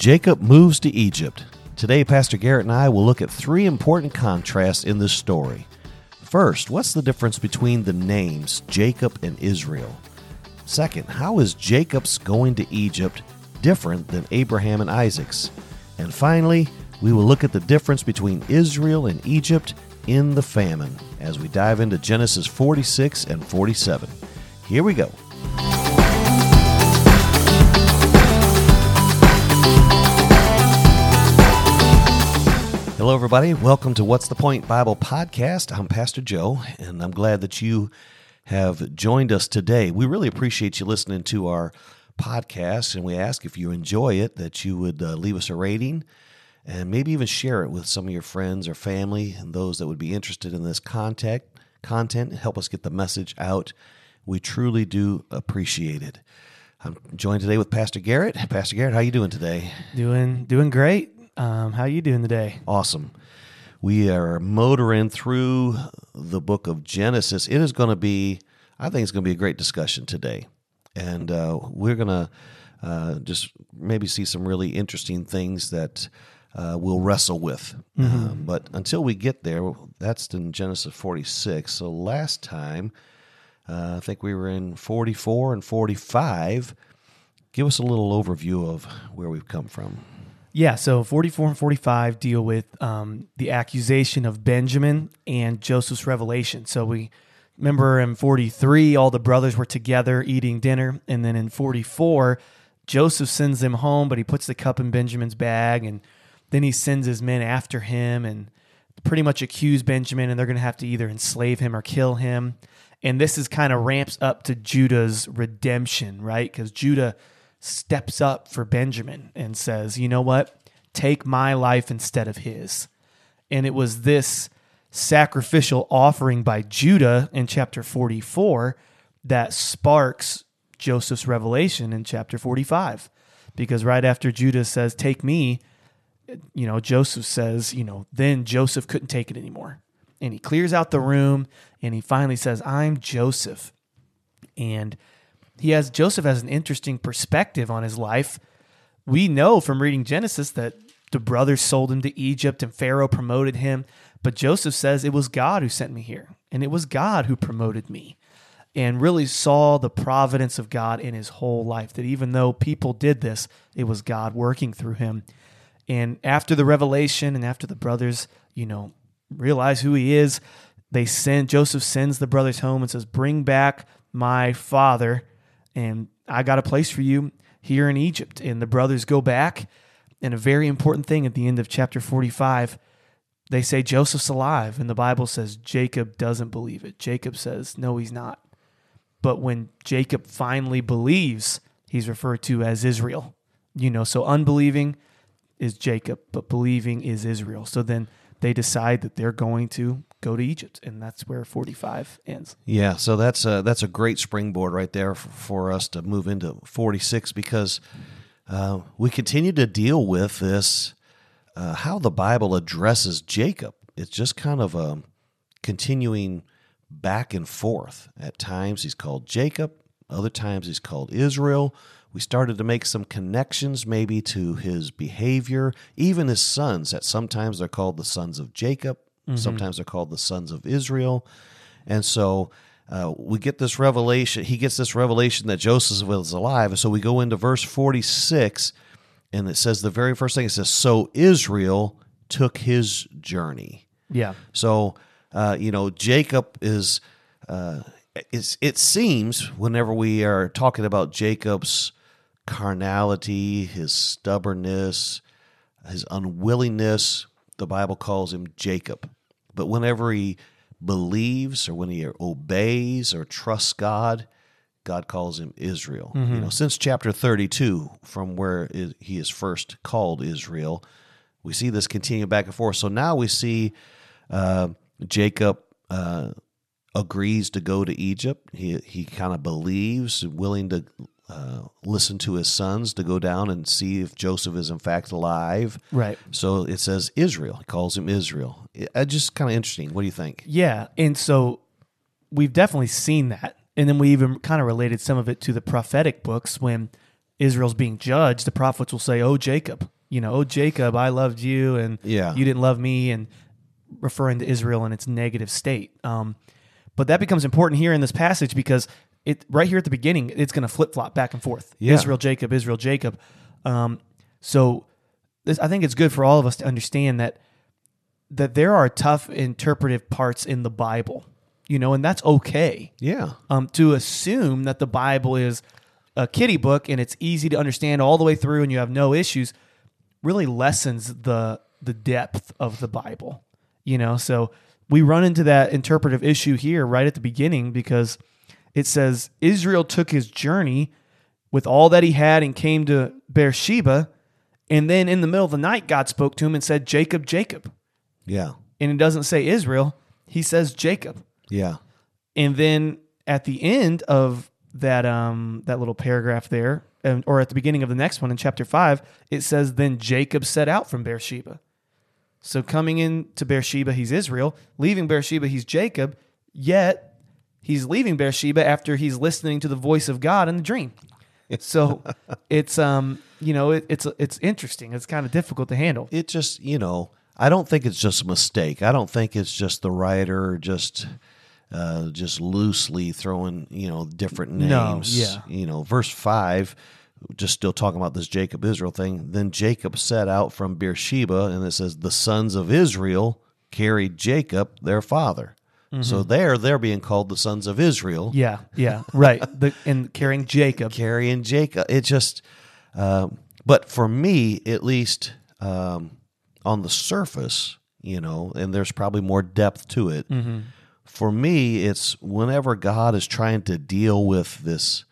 Jacob moves to Egypt. Today, Pastor Garrett and I will look at three important contrasts in this story. First, what's the difference between the names Jacob and Israel? Second, how is Jacob's going to Egypt different than Abraham and Isaac's? And finally, we will look at the difference between Israel and Egypt in the famine as we dive into Genesis 46 and 47. Here we go. Hello, everybody. Welcome to What's the Point Bible Podcast. I'm Pastor Joe, and I'm glad that you have joined us today. We really appreciate you listening to our podcast, and we ask if you enjoy it that you would uh, leave us a rating and maybe even share it with some of your friends or family and those that would be interested in this content. Content help us get the message out. We truly do appreciate it. I'm joined today with Pastor Garrett. Pastor Garrett, how you doing today? Doing doing great. Um, how you doing today? Awesome. We are motoring through the book of Genesis. It is going to be, I think it's going to be a great discussion today. And uh, we're going to uh, just maybe see some really interesting things that uh, we'll wrestle with. Mm-hmm. Um, but until we get there, that's in Genesis 46. So last time, uh, I think we were in 44 and 45. Give us a little overview of where we've come from. Yeah, so 44 and 45 deal with um, the accusation of Benjamin and Joseph's revelation. So we remember in 43, all the brothers were together eating dinner. And then in 44, Joseph sends them home, but he puts the cup in Benjamin's bag. And then he sends his men after him and pretty much accuse Benjamin, and they're going to have to either enslave him or kill him. And this is kind of ramps up to Judah's redemption, right? Because Judah steps up for Benjamin and says, you know what? Take my life instead of his. And it was this sacrificial offering by Judah in chapter 44 that sparks Joseph's revelation in chapter 45. Because right after Judah says, Take me, you know, Joseph says, you know, then Joseph couldn't take it anymore. And he clears out the room and he finally says, I'm Joseph. And he has Joseph has an interesting perspective on his life. We know from reading Genesis that the brothers sold him to Egypt and Pharaoh promoted him, but Joseph says it was God who sent me here and it was God who promoted me. And really saw the providence of God in his whole life. That even though people did this, it was God working through him. And after the revelation and after the brothers, you know, realize who he is, they send Joseph sends the brothers home and says, Bring back my father and I got a place for you here in Egypt. And the brothers go back. And a very important thing at the end of chapter 45, they say Joseph's alive. And the Bible says Jacob doesn't believe it. Jacob says, no, he's not. But when Jacob finally believes, he's referred to as Israel. You know, so unbelieving is Jacob, but believing is Israel. So then they decide that they're going to go to Egypt, and that's where 45 ends. Yeah, so that's a, that's a great springboard right there for, for us to move into 46 because uh, we continue to deal with this uh, how the Bible addresses Jacob. It's just kind of a continuing back and forth. At times he's called Jacob, other times he's called Israel. We started to make some connections maybe to his behavior, even his sons, that sometimes they're called the sons of Jacob, mm-hmm. sometimes they're called the sons of Israel. And so uh, we get this revelation, he gets this revelation that Joseph was alive. And so we go into verse 46, and it says the very first thing it says, So Israel took his journey. Yeah. So, uh, you know, Jacob is. Uh, it seems whenever we are talking about Jacob's carnality, his stubbornness, his unwillingness. The Bible calls him Jacob. But whenever he believes or when he obeys or trusts God, God calls him Israel. Mm-hmm. You know, since chapter 32, from where he is first called Israel, we see this continue back and forth. So now we see uh, Jacob uh, agrees to go to Egypt. He he kind of believes, willing to uh, listen to his sons to go down and see if Joseph is in fact alive. Right. So it says Israel. He calls him Israel. It, just kind of interesting. What do you think? Yeah, and so we've definitely seen that, and then we even kind of related some of it to the prophetic books when Israel's being judged. The prophets will say, "Oh Jacob, you know, oh Jacob, I loved you, and Yeah. you didn't love me," and referring to Israel in its negative state. Um, but that becomes important here in this passage because it right here at the beginning, it's going to flip flop back and forth. Yeah. Israel, Jacob, Israel, Jacob. Um, so this, I think it's good for all of us to understand that that there are tough interpretive parts in the Bible, you know, and that's okay. Yeah. Um, to assume that the Bible is a kiddie book and it's easy to understand all the way through and you have no issues really lessens the the depth of the Bible. You know, so we run into that interpretive issue here right at the beginning because it says Israel took his journey with all that he had and came to Beersheba, and then in the middle of the night God spoke to him and said, "Jacob, Jacob." Yeah. And it doesn't say Israel, he says Jacob. Yeah. And then at the end of that um that little paragraph there, um, or at the beginning of the next one in chapter five, it says, "Then Jacob set out from Beersheba." So coming into Beersheba, he's Israel. Leaving Beersheba, he's Jacob. Yet he's leaving Beersheba after he's listening to the voice of God in the dream. So it's um you know it, it's it's interesting. It's kind of difficult to handle. It just, you know, I don't think it's just a mistake. I don't think it's just the writer just uh, just loosely throwing, you know, different No, names. yeah. You know, verse 5 just still talking about this Jacob Israel thing. Then Jacob set out from Beersheba and it says the sons of Israel carried Jacob their father. So there they're being called the sons of Israel. Yeah, yeah, right. The, and carrying Jacob. carrying Jacob. It just, um, but for me, at least um, on the surface, you know, and there's probably more depth to it. For me, it's whenever God is trying to deal with this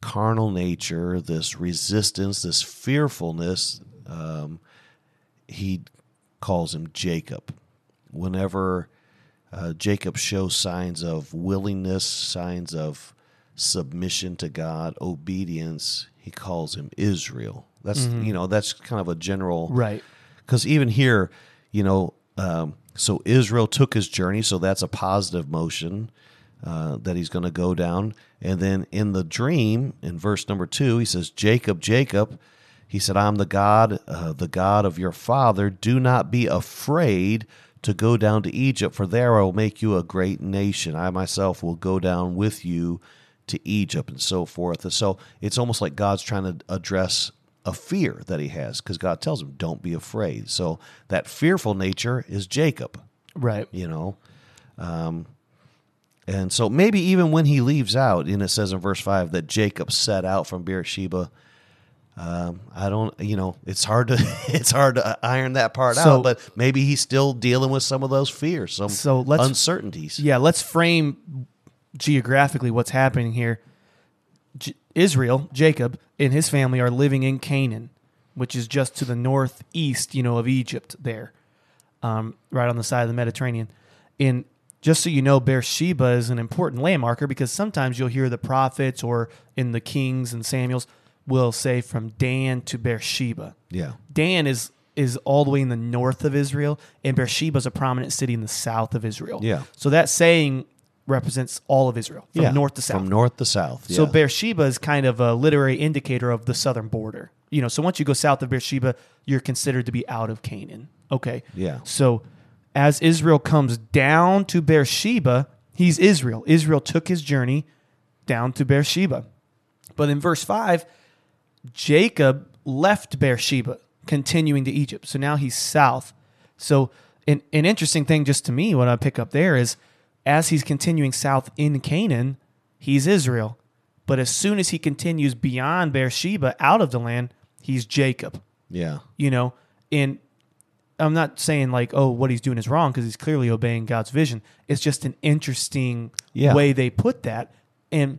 carnal nature, this resistance, this fearfulness, um, he calls him Jacob. Whenever uh, Jacob shows signs of willingness, signs of submission to God, obedience, he calls him Israel. That's you know that's kind of a general Right. because even here, you know, um, so Israel took his journey, so that's a positive motion uh, that he's going to go down. And then in the dream, in verse number two, he says, "Jacob, Jacob." He said, "I'm the God, uh, the God of your father. Do not be afraid to go down to Egypt, for there I will make you a great nation. I myself will go down with you." To Egypt and so forth. And so it's almost like God's trying to address a fear that he has because God tells him, don't be afraid. So that fearful nature is Jacob, Right. you know. Um, and so maybe even when he leaves out, and it says in verse 5 that Jacob set out from Beersheba. Um, I don't, you know, it's hard to it's hard to iron that part So- out, but maybe he's still dealing with some of those fears, some So let's- uncertainties. Yeah, let's frame geographically what's happening here. J- Israel, Jacob, and his family are living in Canaan, which is just to the northeast, you know, of Egypt there, um, right on the side of the Mediterranean. And just so you know, Beersheba is an important landmarker because sometimes you'll hear the prophets or in the Kings and Samuels will say from Dan to Beersheba. Yeah. Dan is is all the way in the north of Israel, and Beersheba is a prominent city in the south of Israel. Yeah. So that saying represents all of Israel from yeah. north to south. From north to south. So yeah. Beersheba is kind of a literary indicator of the southern border. You know, so once you go south of Beersheba, you're considered to be out of Canaan. Okay. Yeah. So as Israel comes down to Beersheba, he's Israel. Israel took his journey down to Beersheba. But in verse 5, Jacob left Beersheba, continuing to Egypt. So now he's south. So an, an interesting thing just to me, what I pick up there is as he's continuing south in Canaan, he's Israel. But as soon as he continues beyond Beersheba out of the land, he's Jacob yeah. you know and i'm not saying like oh what he's doing is wrong because he's clearly obeying god's vision it's just an interesting Yeah. way they put that and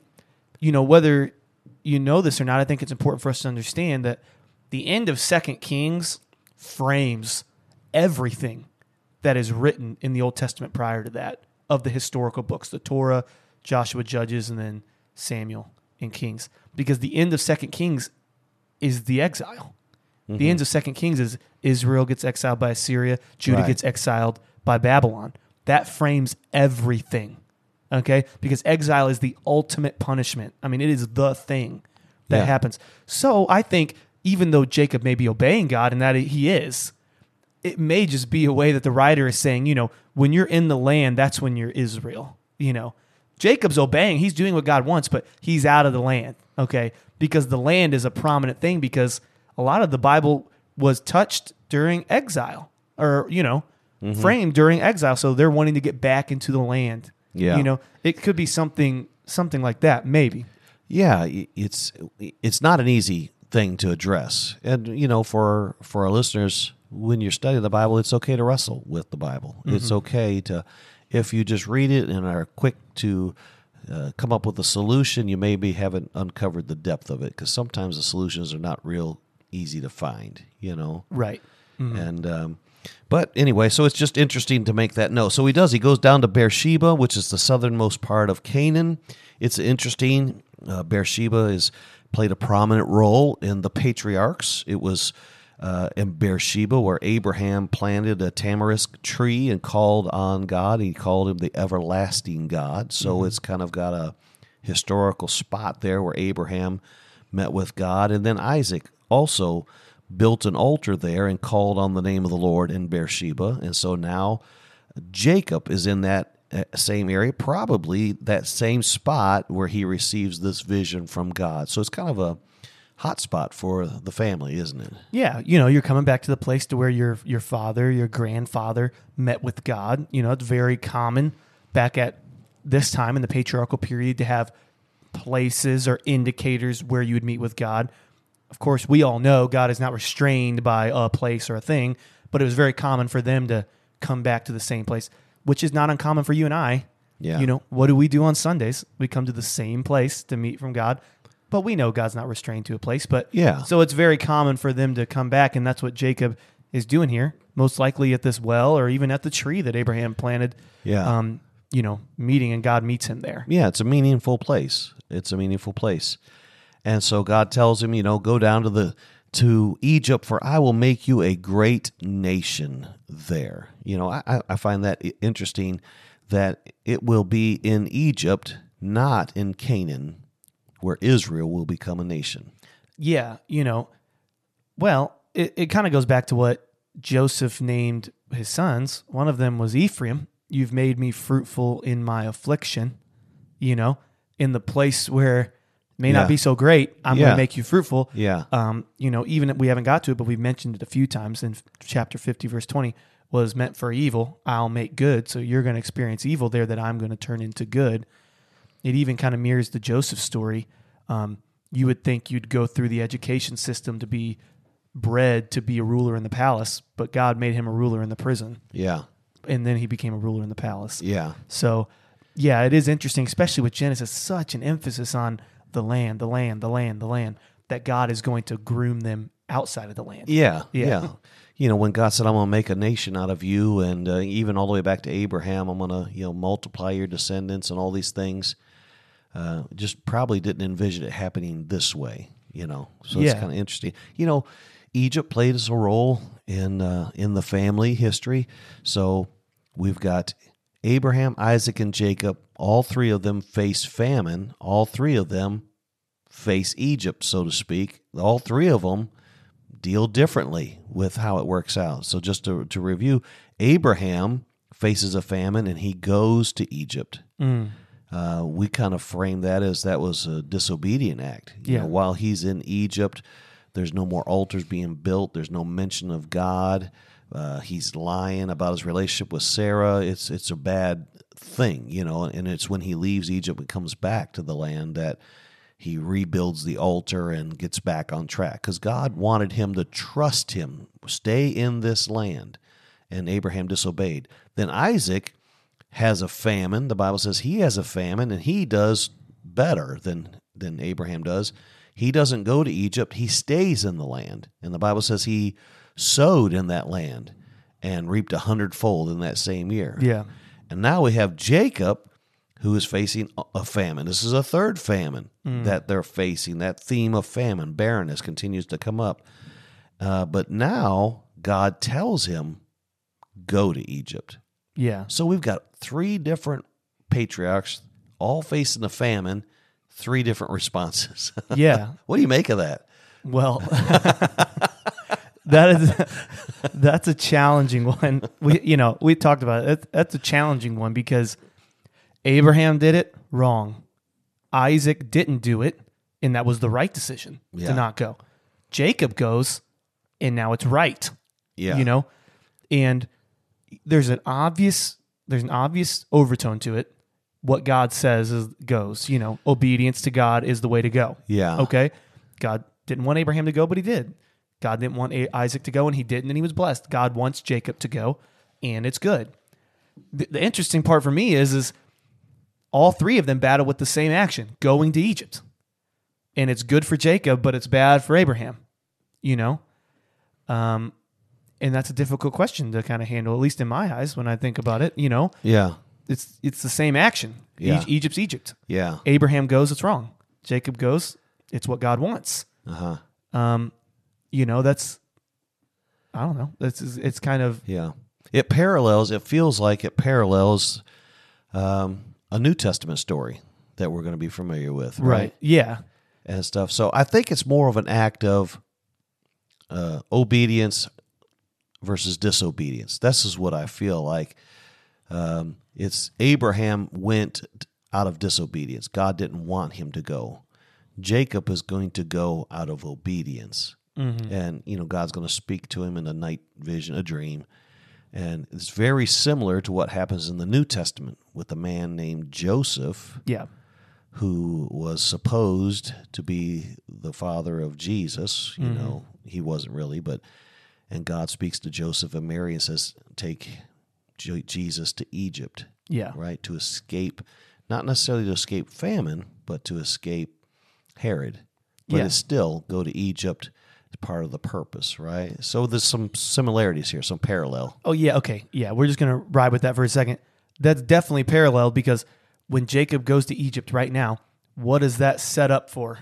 you know whether you know this or not i think it's important for us to understand that the end of second kings frames everything that is written in the old testament prior to that of the historical books the torah joshua judges and then samuel and Kings because the end of Second Kings is the exile. The mm-hmm. end of Second Kings is Israel gets exiled by Assyria, Judah Right. gets exiled by Babylon. That frames everything. Okay? Because exile is the ultimate punishment. I mean, it is the thing that Yeah. happens. So I think even though Jacob may be obeying God and that he is, it may just be a way that the writer is saying, you know, when you're in the land, that's when you're Israel. You know, Jacob's obeying, he's doing what God wants, but he's out of the land. Okay. Because the land is a prominent thing because a lot of the Bible was touched during exile or, you know, mm-hmm. framed during exile. So they're wanting to get back into the land. Yeah. You know, it could be something, something like that, maybe. Yeah, it's it's not an easy thing to address, and you know, for for our listeners, when you're studying the Bible, it's okay to wrestle with the Bible. It's okay to, if you just read it and are quick to uh, come up with a solution, you maybe haven't uncovered the depth of it because sometimes the solutions are not real easy to find. You know, Right. and um, but anyway, so it's just interesting to make that note. So he does. He goes down to Beersheba, which is the southernmost part of Canaan. It's interesting. Uh, Beersheba is played a prominent role in the patriarchs. It was uh, in Beersheba where Abraham planted a tamarisk tree and called on God. He called him the everlasting God. So it's kind of got a historical spot there where Abraham met with God, and then Isaac also built an altar there and called on the name of the Lord in Beersheba. And so now Jacob is in that uh, same area, probably that same spot where he receives this vision from God. So it's kind of a hot spot for the family, isn't it? Yeah, you know, you're coming back to the place to where your your father, your grandfather met with God. You know, it's very common back at this time in the patriarchal period to have places or indicators where you would meet with God. Of course, we all know God is not restrained by a place or a thing, but it was very common for them to come back to the same place, which is not uncommon for you and I. Yeah. You know, what do we do on Sundays? We come to the same place to meet from God, but we know God's not restrained to a place. But Yeah. so it's very common for them to come back, and that's what Jacob is doing here. Most likely at this well, or even at the tree that Abraham planted. Yeah. Um, you know, meeting, and God meets him there. Yeah, it's a meaningful place. It's a meaningful place. And so God tells him, you know, go down to the to Egypt, for I will make you a great nation there. You know, I, I- find that interesting that it will be in Egypt, not in Canaan, where Israel will become a nation. Yeah, you know, well, it, it kind of goes back to what Joseph named his sons. One of them was Ephraim. You've made me fruitful in my affliction. You know, in the place where may Yeah. not be so great, I'm going to make you fruitful. Yeah. Um, you know, even if we haven't got to it, but we've mentioned it a few times in chapter 50, verse 20, was meant for evil. I'll make good. So you're going to experience evil there that I'm going to turn into good. It even kind of mirrors the Joseph story. Um, you would think you'd go through the education system to be bred to be a ruler in the palace, but God made him a ruler in the prison. Yeah. And then he became a ruler in the palace. Yeah. So, yeah, it is interesting, especially with Genesis, such an emphasis on the land, the land, the land, the land, that God is going to groom them outside of the land. Yeah, Yeah. yeah. You know, when God said, "I'm going to make a nation out of you," and uh, even all the way back to Abraham, I'm going to, you know, multiply your descendants and all these things. Uh, just probably didn't envision it happening this way. You know, so it's kind of interesting. You know, Egypt played us a role in uh, in the family history. So we've got Abraham, Isaac, and Jacob. All three of them face famine. All three of them face Egypt, so to speak. All three of them deal differently with how it works out. So, just to, to review, Abraham faces a famine and he goes to Egypt. Mm. Uh, we kind of frame that as that was a disobedient act. You Yeah. know, while he's in Egypt, there's no more altars being built. There's no mention of God. Uh, he's lying about his relationship with Sarah. It's it's a bad thing, you know. And it's when he leaves Egypt and comes back to the land that he rebuilds the altar and gets back on track because God wanted him to trust him, stay in this land. And Abraham disobeyed. Then Isaac has a famine. The Bible says he has a famine and he does better than than Abraham does. He doesn't go to Egypt, he stays in the land. And the Bible says he sowed in that land and reaped a hundredfold in that same year. Yeah. And now we have Jacob who is facing a- famine. This is a third famine that they're facing. That theme of famine, barrenness, continues to come up. Uh, but now God tells him, go to Egypt. Yeah. So we've got three different patriarchs all facing a famine, three different responses. Yeah. what do you make of that? Well, that is that's a challenging one. We you know we talked about it. That's a challenging one because Abraham did it wrong. Isaac didn't do it, and that was the right decision Yeah. to not go. Jacob goes, and now it's right. Yeah. You know, and there's an obvious there's an obvious overtone to it. What God says is goes. You know, obedience to God is the way to go. Yeah. Okay. God didn't want Abraham to go, but he did. God didn't want Isaac to go, and he didn't, and he was blessed. God wants Jacob to go, and it's good. The, the interesting part for me is, is all three of them battle with the same action, going to Egypt, and it's good for Jacob, but it's bad for Abraham. You know, um, and that's a difficult question to kind of handle, at least in my eyes, when I think about it. You know, Yeah. it's it's the same action. Yeah. E- Egypt's Egypt. Yeah. Abraham goes, it's wrong. Jacob goes, it's what God wants. Uh huh. Um, you know, that's I don't know. That's it's kind of Yeah. It parallels, it feels like it parallels um, a New Testament story that we're going to be familiar with, right? Yeah. And stuff. So I think it's more of an act of uh, obedience versus disobedience. This is what I feel like. Um, it's Abraham went out of disobedience. God didn't want him to go. Jacob is going to go out of obedience. Mm-hmm. And, you know, God's going to speak to him in a night vision, a dream. And it's very similar to what happens in the New Testament with a man named Joseph Yeah. who was supposed to be the father of Jesus. You mm-hmm. know, he wasn't really, but and God speaks to Joseph and Mary and says, "Take Je- Jesus to Egypt, Yeah. right, to escape, not necessarily to escape famine, but to escape Herod. But Yeah. it's still go to Egypt." It's part of the purpose, right? So there's some similarities here, some parallel. Oh yeah, okay. Yeah, we're just going to ride with that for a second. That's definitely parallel because when Jacob goes to Egypt right now, what is that set up for?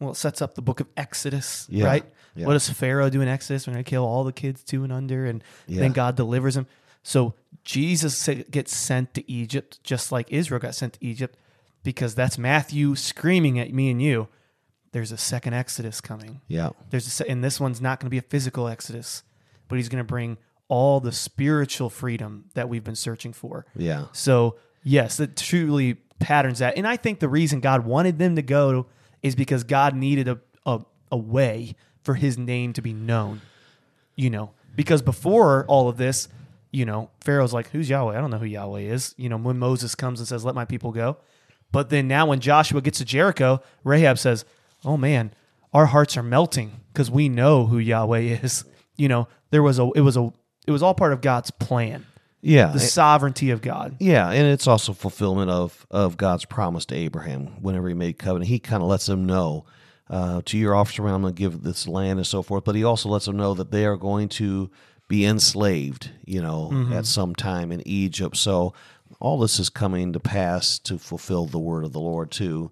Well, it sets up the book of Exodus, Yeah, right? yeah. What does Pharaoh do in Exodus? We're going to kill all the kids two and under, and Yeah. then God delivers him. So Jesus gets sent to Egypt, just like Israel got sent to Egypt, because that's Matthew screaming at me and you. There's a second Exodus coming. Yeah, There's a, se- and this one's not going to be a physical exodus, but he's going to bring all the spiritual freedom that we've been searching for. yeah, So yes, it truly patterns that, and I think the reason God wanted them to go is because God needed a a, a way for His name to be known. You know, because before all of this, you know, Pharaoh's like, "Who's Yahweh? I don't know who Yahweh is." You know, when Moses comes and says, "Let my people go," but then now when Joshua gets to Jericho, Rahab says, "Oh man, our hearts are melting because we know who Yahweh is." You know, there was a it was a it was all part of God's plan, yeah. the sovereignty of God. Yeah, and it's also fulfillment of of God's promise to Abraham whenever He made covenant. He kind of lets him know uh, to your offspring, I'm going to give this land and so forth. But He also lets them know that they are going to be enslaved, you know, at some time in Egypt. So all this is coming to pass to fulfill the word of the Lord too.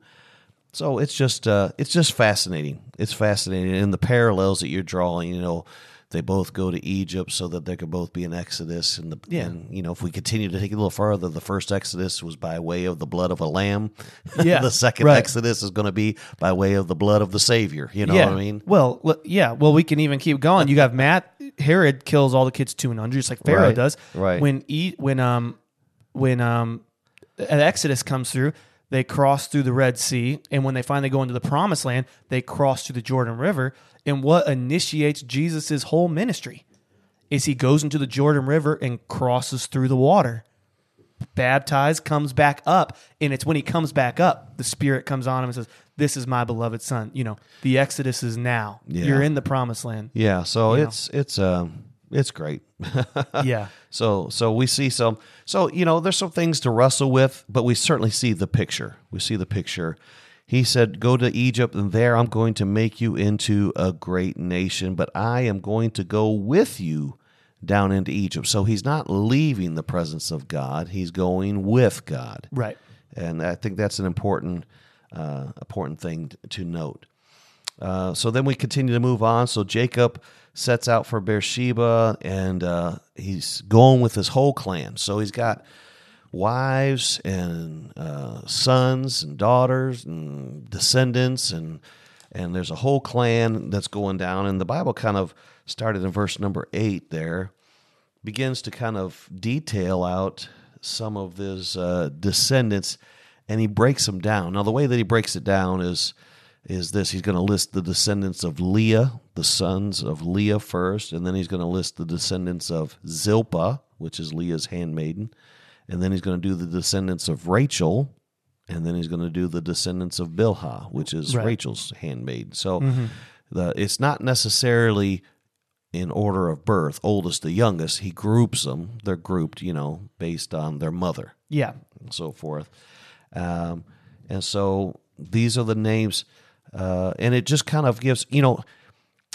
So it's just uh, it's just fascinating. It's fascinating, and the parallels that you're drawing. You know, they both go to Egypt so that there could both be an Exodus, and the Yeah. and you know if we continue to take it a little further, the first Exodus was by way of the blood of a lamb. Yeah, the second right. Exodus is going to be by way of the blood of the Savior. You know yeah. what I mean? Well, yeah. Well, we can even keep going. You got Matt Herod kills all the kids two and under, just like Pharaoh Right, does. right. When e, when um when um an Exodus comes through, they cross through the Red Sea, and when they finally go into the Promised Land, they cross through the Jordan River. And what initiates Jesus' whole ministry is he goes into the Jordan River and crosses through the water. Baptized, comes back up, and it's when he comes back up, the Spirit comes on him and says, "This is my beloved Son." You know, the Exodus is now. Yeah. You're in the Promised Land. Yeah. So You know. it's it's um it's great. yeah, So so we see some so you know there's some things to wrestle with, but we certainly see the picture. We see the picture. He said, "Go to Egypt, and there I'm going to make you into a great nation, but I am going to go with you down into Egypt. So he's not leaving the presence of God; he's going with God. Right. And I think that's an important uh, important thing to note. Uh, so then we continue to move on. So Jacob sets out for Beersheba, and uh, he's going with his whole clan. So he's got wives and uh, sons and daughters and descendants, and and there's a whole clan that's going down. And the Bible kind of started in verse number eight there, begins to kind of detail out some of his uh, descendants, and he breaks them down. Now the way that he breaks it down is is this he's going to list the descendants of Leah, the sons of Leah first, and then he's going to list the descendants of Zilpah, which is Leah's handmaiden, and then he's going to do the descendants of Rachel, and then he's going to do the descendants of Bilhah, which is Right. Rachel's handmaid. So the, it's not necessarily in order of birth, oldest to youngest. He groups them. They're grouped, you know, based on their mother Yeah. and so forth. Um, and so these are the names, uh, and it just kind of gives, you know,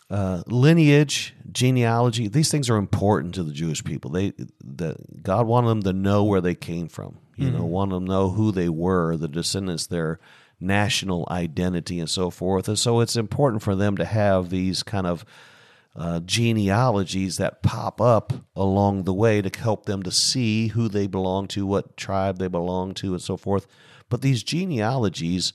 uh, lineage, genealogy. These things are important to the Jewish people. They, that God wanted them to know where they came from. You know, wanted them to know who they were, the descendants, their national identity, and so forth. And so it's important for them to have these kind of uh, genealogies that pop up along the way to help them to see who they belong to, what tribe they belong to, and so forth. But these genealogies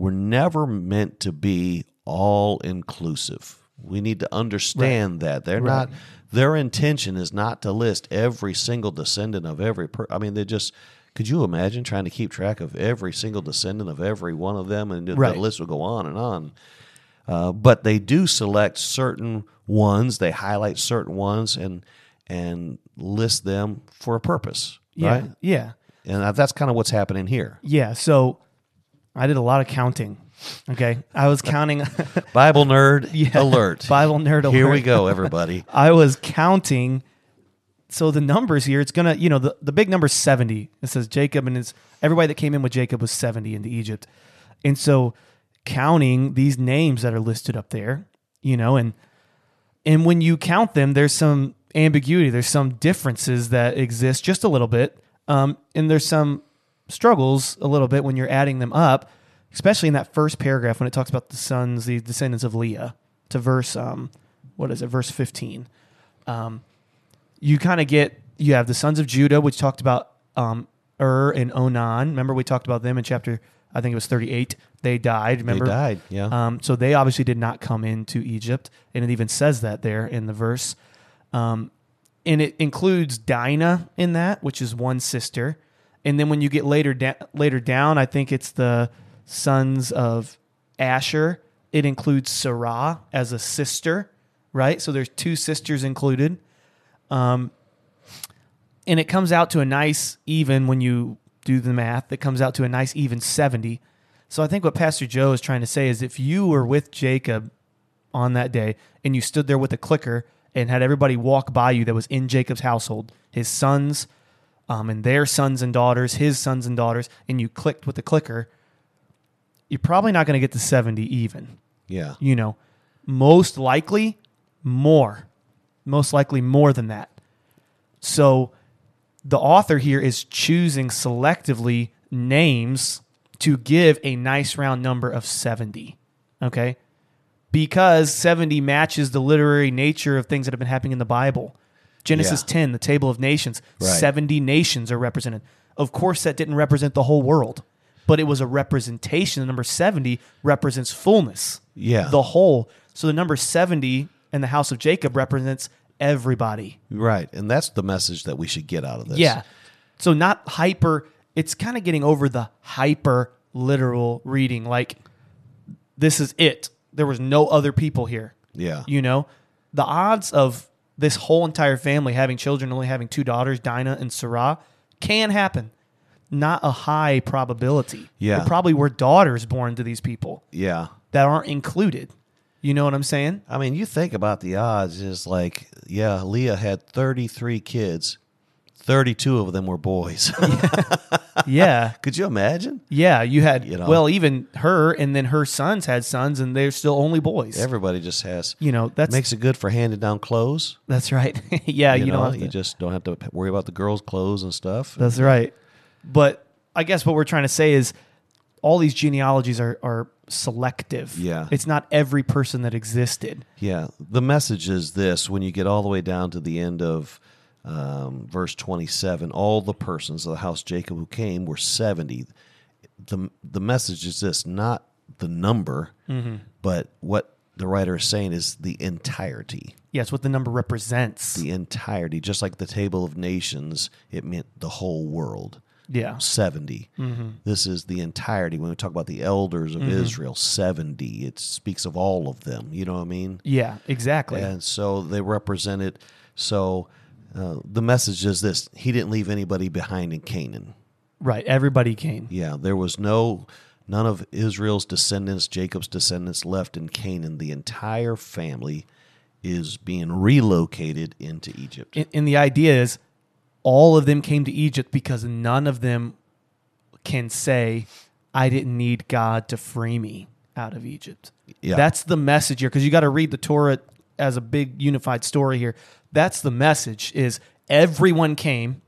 were never meant to be all inclusive. We need to understand that they're Right. not. Their intention is not to list every single descendant of every. Per, I mean, they just. Could you imagine trying to keep track of every single descendant of every one of them, and the list would go on and on. Uh, but they do select certain ones. They highlight certain ones and and list them for a purpose, Yeah. right? Yeah. And that's kind of what's happening here. Yeah. So I did a lot of counting. Okay. I was counting Bible nerd Yeah. alert. Bible nerd alert. Here we go, everybody. I was counting. So the numbers here, it's gonna, you know, the, the big number is 70. It says Jacob and his everybody that came in with Jacob was 70 into Egypt. And so counting these names that are listed up there, you know, and and when you count them, there's some ambiguity, there's some differences that exist just a little bit. Um, and there's some struggles a little bit when you're adding them up, especially in that first paragraph when it talks about the sons, the descendants of Leah, to verse um, what is it, verse 15. Um, you kind of get you have the sons of Judah, which talked about um, Ur and Onan. Remember we talked about them in chapter I think it was 38. They died. Remember They died, yeah. um, so they obviously did not come into Egypt, and it even says that there in the verse. Um, and it includes Dinah in that, which is one sister. And then when you get later da- later down, I think it's the sons of Asher. It includes Serah as a sister, right? So there's two sisters included. Um, and it comes out to a nice even when you do the math. It comes out to a nice even 70. So I think what Pastor Joe is trying to say is if you were with Jacob on that day and you stood there with a clicker and had everybody walk by you that was in Jacob's household, his sons um, and their sons and daughters, his sons and daughters, and you clicked with the clicker, you're probably not going to get to 70 even. yeah. You know, most likely more. Most likely more than that. So the author here is choosing selectively names to give a nice round number of 70. Okay? Because 70 matches the literary nature of things that have been happening in the Bible. Genesis Yeah. 10, the table of nations, Right. 70 nations are represented. Of course, that didn't represent the whole world, but it was a representation. The number 70 represents fullness, Yeah. the whole. So the number 70 in the house of Jacob represents everybody. Right. And that's the message that we should get out of this. Yeah. So not hyper. It's kind of getting over the hyper literal reading. Like this is it. There was no other people here. Yeah. You know, the odds of this whole entire family having children, only having two daughters, Dinah and Serah, can happen. Not a high probability. Yeah. There probably were daughters born to these people Yeah. that aren't included. You know what I'm saying? I mean, you think about the odds is like, yeah, Leah had 33 kids. 32 of them were boys. yeah. Could you imagine? Yeah, you had You know. well, even her, and then her sons had sons, and they're still only boys. Everybody just has. you know, that's Makes it good for handing down clothes. that's right. yeah, you, don't have to. you just don't have to worry about the girls' clothes and stuff. That's right. But I guess what we're trying to say is all these genealogies are are selective. Yeah. it's not every person that existed. Yeah, the message is this: when you get all the way down to the end of um, verse twenty-seven, all the persons of the house Jacob who came were seventy. the The message is this: not the number, Mm-hmm. but what the writer is saying is the entirety. Yes, what the number represents. The entirety, just like the table of nations, it meant the whole world. yeah, 70. This is the entirety. When we talk about the elders of Israel, 70, it speaks of all of them. You know what I mean? yeah, exactly. And so they represented. So uh, the message is this He didn't leave anybody behind in Canaan. Right, everybody came. Yeah, there was no, none of Israel's descendants, Jacob's descendants left in Canaan. The entire family is being relocated into Egypt. And, and the idea is all of them came to Egypt because none of them can say, I didn't need God to free me out of Egypt. Yeah. That's the message here because you got to read the Torah as a big unified story here. That's the message is everyone came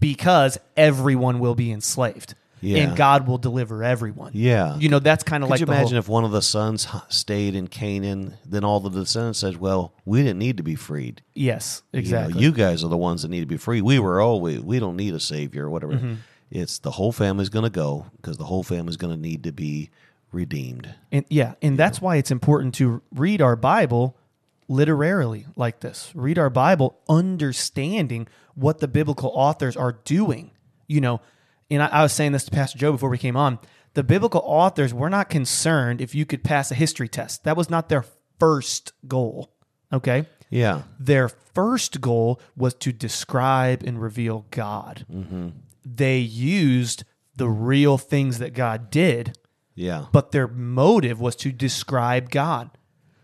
because everyone will be enslaved. Yeah. And God will deliver everyone. Yeah. You know, that's kind of Could like you imagine whole, if one of the sons stayed in Canaan, then all the descendants said, "Well, we didn't need to be freed. Yes, You know, exactly. You, guys are the ones that need to be free. We were always we don't need a savior or whatever. Mm-hmm. It's the whole family's going to go because the whole family's going to need to be redeemed. And yeah, and that's why it's important to read our Bible literarily like this. Read our Bible understanding what the biblical authors are doing. You know, and I, I was saying this to Pastor Joe before we came on. The biblical authors were not concerned if you could pass a history test. That was not their first goal. Okay. Yeah, Their first goal was to describe and reveal God. Mm-hmm. They used the real things that God did yeah, but their motive was to describe God.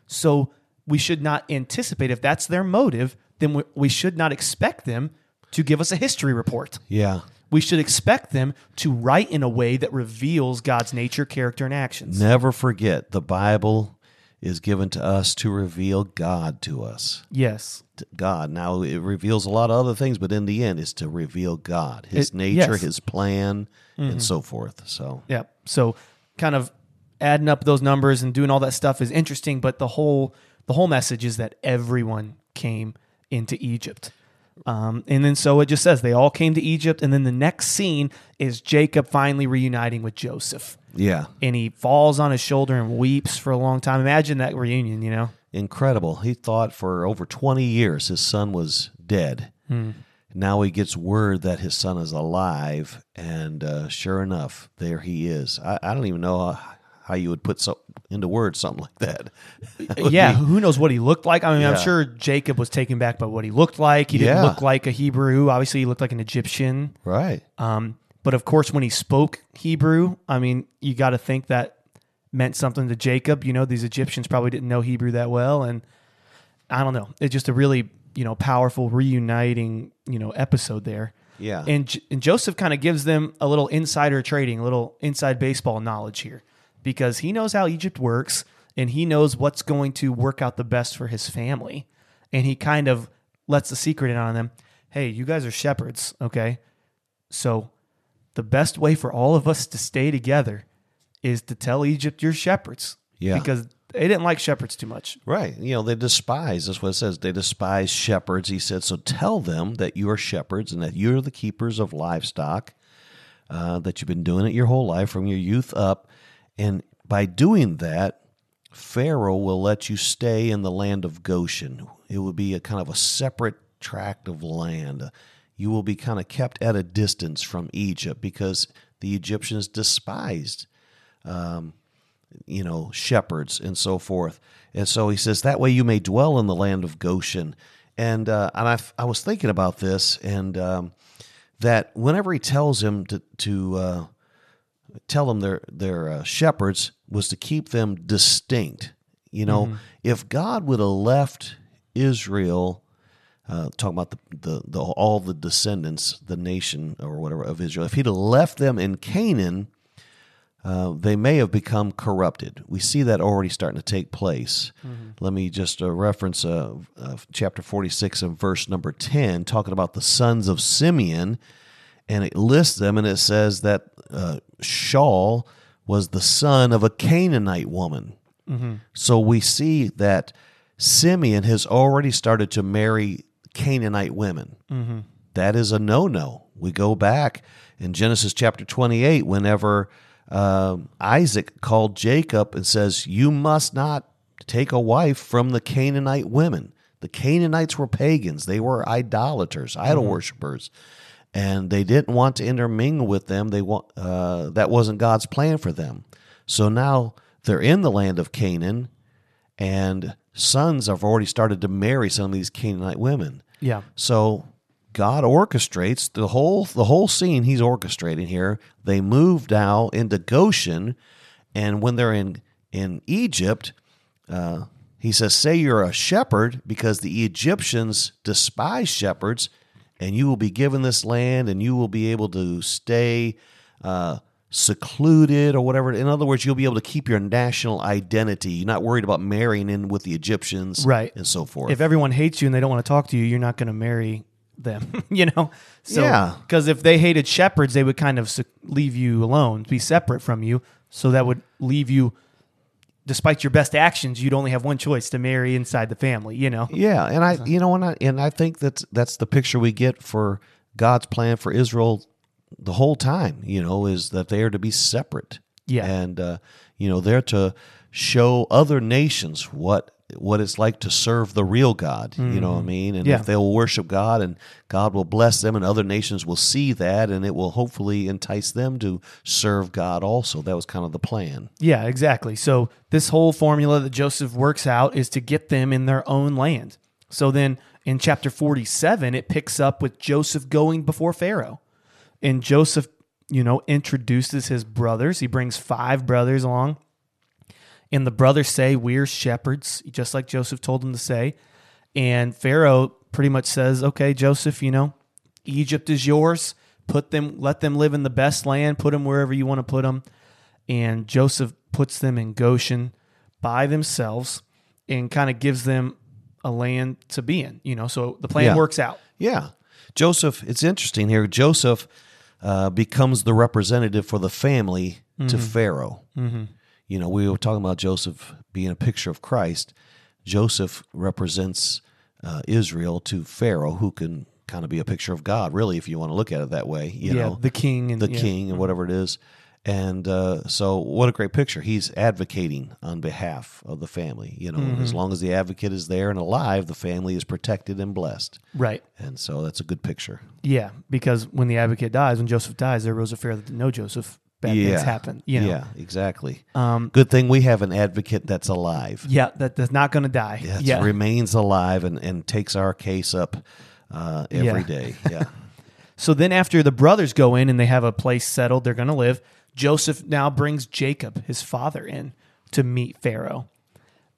So we should not anticipate if that's their motive, then we, we should not expect them to give us a history report. yeah. We should expect them to write in a way that reveals God's nature, character, and actions. Never forget the Bible is given to us to reveal God to us. Yes. To God. Now it reveals a lot of other things, but in the end, it's to reveal God, His It- nature, yes. Mm-hmm. His plan, and so forth. So Yeah. So kind of adding up those numbers and doing all that stuff is interesting, but the whole the whole message is that everyone came into Egypt. Um, and then so it just says they all came to Egypt, and then the next scene is Jacob finally reuniting with Joseph. yeah, And he falls on his shoulder and weeps for a long time. Imagine that reunion, you know? incredible. He thought for over 20 years his son was dead. Now he gets word that his son is alive, and uh, sure enough, there he is. I, I don't even know how, you would put so, into words something like that. That yeah, be- who knows what he looked like? I mean, I'm sure Jacob was taken back by what he looked like. He didn't Yeah. look like a Hebrew. Obviously, he looked like an Egyptian. right. Um, but of course, when he spoke Hebrew, I mean, you got to think that meant something to Jacob. You know, these Egyptians probably didn't know Hebrew that well, and I don't know. It's just a really you know powerful reuniting you know episode there. Yeah. And, J- and Joseph kind of gives them a little insider trading, a little inside baseball knowledge here, because he knows how Egypt works and he knows what's going to work out the best for his family, and he kind of lets the secret in on them. Hey, you guys are shepherds, okay? So the best way for all of us to stay together is to tell Egypt you're shepherds. Yeah. Because they didn't like shepherds too much. Right. You know, they despise, that's what it says. They despise shepherds. He said, So tell them that you are shepherds and that you're the keepers of livestock, uh, that you've been doing it your whole life from your youth up. And by doing that, Pharaoh will let you stay in the land of Goshen. It will be a kind of a separate tract of land. You will be kind of kept at a distance from Egypt because the Egyptians despised you know, shepherds and so forth. And so he says, that way you may dwell in the land of Goshen. And, uh, and I, I was thinking about this and um, that whenever he tells him to, to uh, tell them they're, they're uh, shepherds was to keep them distinct. You know, if God would have left Israel uh, talking about the, the, the all the descendants, the nation or whatever of Israel. If he'd have left them in Canaan, uh, they may have become corrupted. We see that already starting to take place. Let me just uh, reference uh, uh, chapter 46 and verse number 10, talking about the sons of Simeon, and it lists them, and it says that uh, Shaul was the son of a Canaanite woman. So we see that Simeon has already started to marry Canaanite women. That is a no no. We go back in Genesis chapter 28, whenever um, Isaac called Jacob and says, You must not take a wife from the Canaanite women. The Canaanites were pagans, they were idolaters, idol worshippers. And they didn't want to intermingle with them. They want uh, that wasn't God's plan for them. So now they're in the land of Canaan, and sons have already started to marry some of these Canaanite women. Yeah. So God orchestrates the whole the whole scene. He's orchestrating here. They move now into Goshen, and when they're in in Egypt, uh, he says, "Say you're a shepherd, because the Egyptians despise shepherds, and you will be given this land, and you will be able to stay." Uh, secluded or whatever in other words you'll be able to keep your national identity you're not worried about marrying in with the egyptians Right. and so forth If everyone hates you and they don't want to talk to you, you're not going to marry them, you know? So, Yeah. Because if they hated shepherds, they would kind of leave you alone, be separate from you. So that would leave you, despite your best actions, you'd only have one choice to marry inside the family, you know? Yeah, and I, you know, and I, and I think that's that's the picture we get for God's plan for Israel the whole time. You know, is that they are to be separate. Yeah. and uh, you know they're to show other nations what what it's like to serve the real God. You know what I mean? And Mm-hmm. Yeah. if they will worship God, and God will bless them, and other nations will see that, and it will hopefully entice them to serve God also. That was kind of the plan. Yeah, exactly. So this whole formula that Joseph works out is to get them in their own land. So then in chapter 47, it picks up with Joseph going before Pharaoh. And Joseph, you know, introduces his brothers. He brings five brothers along. And the brothers say, We're shepherds, just like Joseph told them to say. And Pharaoh pretty much says, Okay, Joseph, you know, Egypt is yours. Put them, let them live in the best land. Put them wherever you want to put them. And Joseph puts them in Goshen by themselves and kind of gives them a land to be in. You know, so the plan Yeah. works out. Yeah. Joseph, it's interesting here. Joseph uh, becomes the representative for the family to Pharaoh. Mm-hmm. You know, we were talking about Joseph being a picture of Christ. Joseph represents uh, Israel to Pharaoh, who can kind of be a picture of God, really, if you want to look at it that way. You yeah, know, the king and the yeah. king and whatever it is. And uh, so, what a great picture. He's advocating on behalf of the family. You know, Mm-hmm. as long as the advocate is there and alive, the family is protected and blessed. Right. And so, that's a good picture. Yeah, because when the advocate dies, when Joseph dies, there rose a fear that didn't know Joseph. Bad things happen. You know? Yeah, exactly. Um, Good thing we have an advocate that's alive. yeah, that, that's not going to die. That yeah. remains alive and, and takes our case up uh, every Yeah. day. Yeah. So then, after the brothers go in and they have a place settled, they're going to live. Joseph now brings Jacob, his father, in to meet Pharaoh.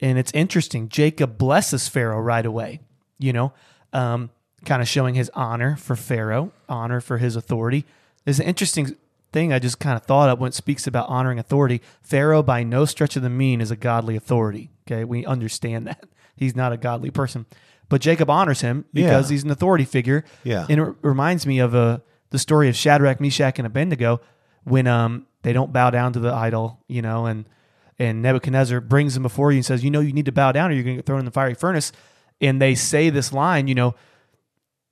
And it's interesting. Jacob blesses Pharaoh right away, you know, um, kind of showing his honor for Pharaoh, honor for his authority. There's an interesting thing I just kind of thought of when it speaks about honoring authority. Pharaoh, by no stretch of the mean, is a godly authority. Okay. We understand that. He's not a godly person. But Jacob honors him because Yeah. he's an authority figure. Yeah. And it reminds me of uh, the story of Shadrach, Meshach, and Abednego when um, they don't bow down to the idol, you know, and and Nebuchadnezzar brings them before you and says, you know, you need to bow down or you're going to get thrown in the fiery furnace. And they say this line, you know,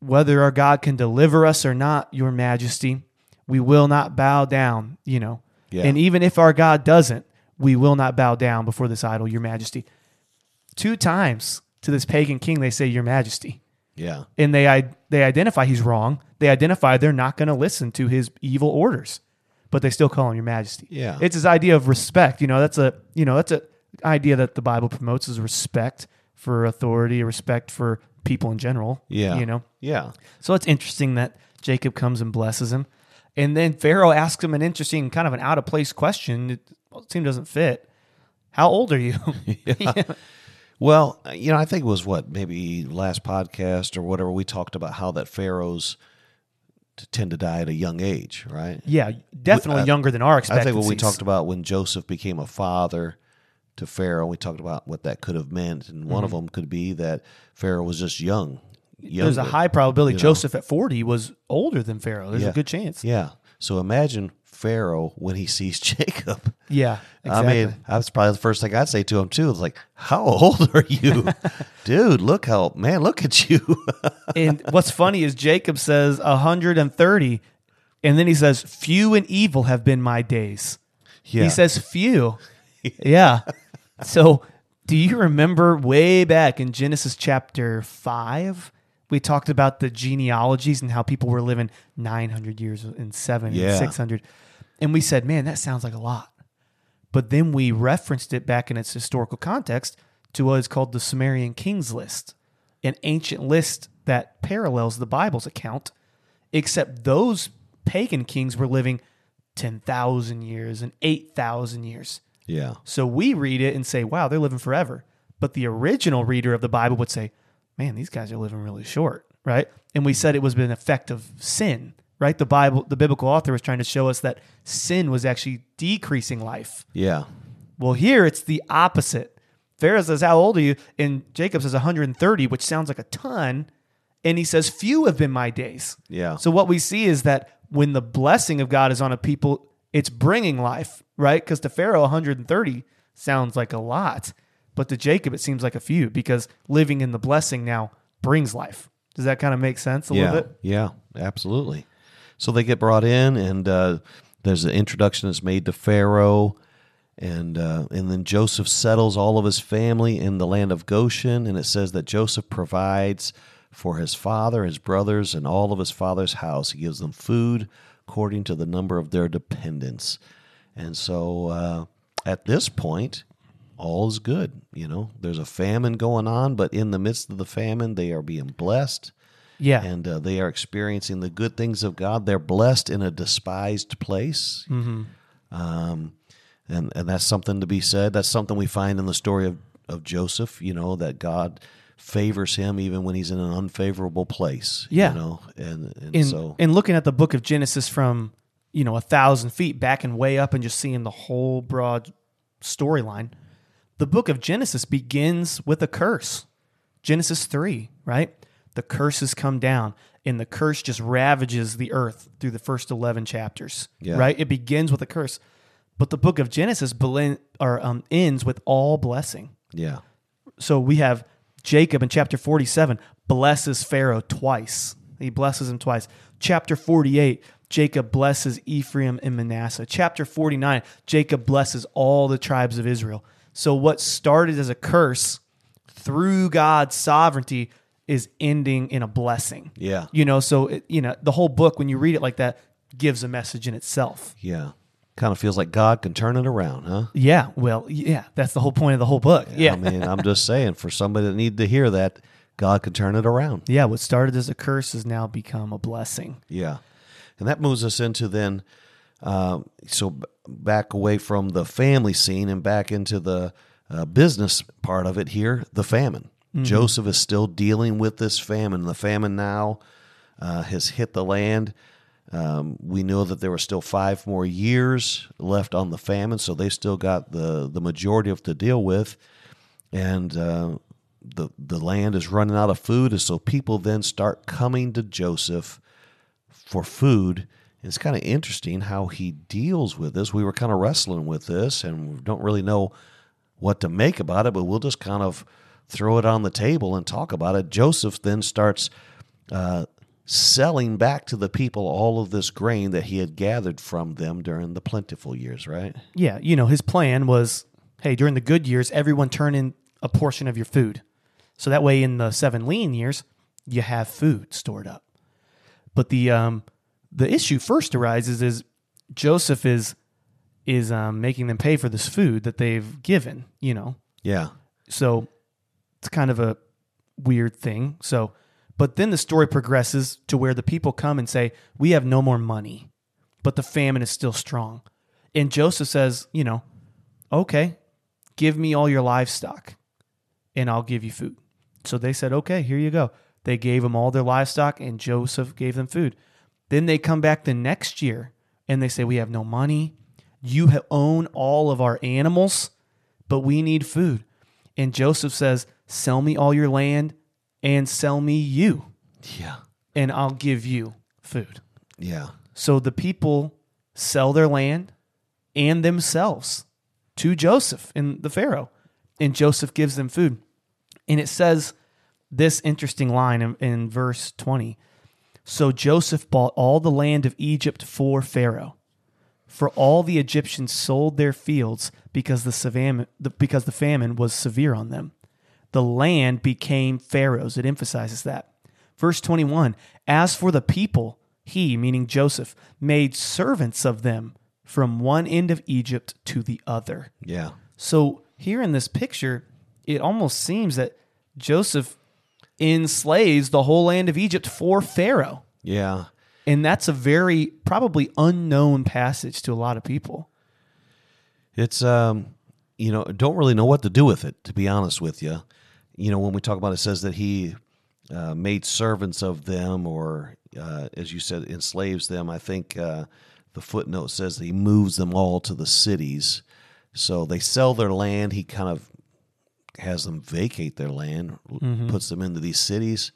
whether our God can deliver us or not, your majesty, we will not bow down, you know. Yeah. And even if our God doesn't, we will not bow down before this idol, your majesty. Two times to this pagan king, they say, your majesty Yeah. and they they identify he's wrong. They identify they're not going to listen to his evil orders, but they still call him Your Majesty. Yeah. it's his idea of respect. You know, that's a you know that's a idea that the Bible promotes is respect for authority, respect for people in general. Yeah. you know. Yeah. So it's interesting that Jacob comes and blesses him, and then Pharaoh asks him an interesting kind of an out of place question. It, well, it seems doesn't fit. How old are you? Well, you know, I think it was what maybe last podcast or whatever we talked about how that pharaohs tend to die at a young age, right? Yeah, definitely I- uh, younger than our expectations. I think when we talked about when Joseph became a father to Pharaoh, we talked about what that could have meant, and one of mm-hmm. them could be that Pharaoh was just young. Mm-hmm. there's a high probability you know. Joseph at 40 was older than Pharaoh. There's Yeah. a good chance. Yeah. So imagine Pharaoh when he sees Jacob. Yeah, exactly. I mean, that's probably the first thing I'd say to him too. It's like, how old are you, dude? Look how man, look at you. and what's funny is Jacob says 130, and then he says, "Few and evil have been my days." yeah. He says few. yeah. So, do you remember way back in Genesis chapter 5? We talked about the genealogies and how people were living 900 years and 7 Yeah. and 600. And we said, man, that sounds like a lot. But then we referenced it back in its historical context to what is called the Sumerian Kings List, an ancient list that parallels the Bible's account, except those pagan kings were living 10,000 years and 8,000 years. yeah. So we read it and say, wow, they're living forever. But the original reader of the Bible would say, man, these guys are living really short, right? And we said it was an effect of sin, right? The Bible, the biblical author was trying to show us that sin was actually decreasing life. Yeah. Well, here it's the opposite. Pharaoh says, How old are you? And Jacob says 130, which sounds like a ton. And he says, Few have been my days. Yeah. So what we see is that when the blessing of God is on a people, it's bringing life, right? Because to Pharaoh, 130 sounds like a lot. But to Jacob, it seems like a few because living in the blessing now brings life. Does that kind of make sense a yeah. little bit? Yeah. Absolutely. So they get brought in, and uh, there's an introduction that's made to Pharaoh. And uh, and then Joseph settles all of his family in the land of Goshen, and it says that Joseph provides for his father, his brothers, and all of his father's house. He gives them food according to the number of their dependents. And so uh, at this point, all is good. You know, there's a famine going on, but in the midst of the famine, they are being blessed Yeah. and uh, they are experiencing the good things of God. They're blessed in a despised place. Um, and, and that's something to be said. That's something we find in the story of, of Joseph, you know, that God favors him even when he's in an unfavorable place. Yeah. You know, and, and in, so, in looking at the book of Genesis from you know a thousand feet back and way up and just seeing the whole broad storyline, the book of Genesis begins with a curse. Genesis three, right? The curses come down, and the curse just ravages the earth through the first eleven chapters. Yeah. Right? It begins with a curse, but the book of Genesis belin- or um, ends with all blessing yeah. so we have Jacob in chapter 47 blesses Pharaoh twice. He blesses him twice. Chapter 48, Jacob blesses Ephraim and Manasseh. Chapter 49, Jacob blesses all the tribes of Israel. So what started as a curse through God's sovereignty is ending in a blessing. Yeah. You know, so it, you know, the whole book when you read it like that gives a message in itself. Yeah. Kind of feels like God can turn it around, huh? Yeah, well, yeah, that's the whole point of the whole book. Yeah. I mean, I'm just saying, for somebody that need to hear that, God can turn it around. yeah, what started as a curse has now become a blessing. Yeah, and that moves us into then, um, so b- back away from the family scene and back into the uh, business part of it here. The famine. Joseph is still dealing with this famine. The famine now uh, has hit the land. Um, we know that there were still five more years left on the famine, so they still got the the majority of to deal with, and uh, the the land is running out of food, and so people then start coming to Joseph for food. It's kind of interesting how he deals with this. We were kind of wrestling with this, and we don't really know what to make about it, but we'll just kind of throw it on the table and talk about it. Joseph then starts uh, selling back to the people all of this grain that he had gathered from them during the plentiful years, right? Yeah, you know, his plan was hey, during the good years, everyone turn in a portion of your food. So that way in the seven lean years, you have food stored up. But the um the issue first arises is Joseph is is um, making them pay for this food that they've given, you know. Yeah. So it's kind of a weird thing. So, but then the story progresses to where the people come and say, We have no more money, but the famine is still strong. And Joseph says, You know, okay, give me all your livestock. and I'll give you food. So they said, okay, here you go. They gave them all their livestock, and Joseph gave them food. Then they come back the next year and they say, we have no money. You own all of our animals, but we need food. And Joseph says, sell me all your land and sell me you, Yeah. and I'll give you food. Yeah. So the people sell their land and themselves to Joseph and the Pharaoh, and Joseph gives them food. And it says this interesting line in, in verse 20. So Joseph bought all the land of Egypt for Pharaoh. For all the Egyptians sold their fields because the, famine, the, because the famine was severe on them. The land became Pharaoh's. It emphasizes that. Verse 21 As for the people, he, meaning Joseph, made servants of them from one end of Egypt to the other. Yeah. So here in this picture, it almost seems that Joseph enslaves the whole land of Egypt for Pharaoh. Yeah. And that's a very probably unknown passage to a lot of people. It's um, you know, don't really know what to do with it. To be honest with you, you know, when we talk about it, it says that he uh, made servants of them, or uh, as you said, enslaves them. I think uh, the footnote says that he moves them all to the cities. So they sell their land. He kind of has them vacate their land, mm-hmm. puts them into these cities.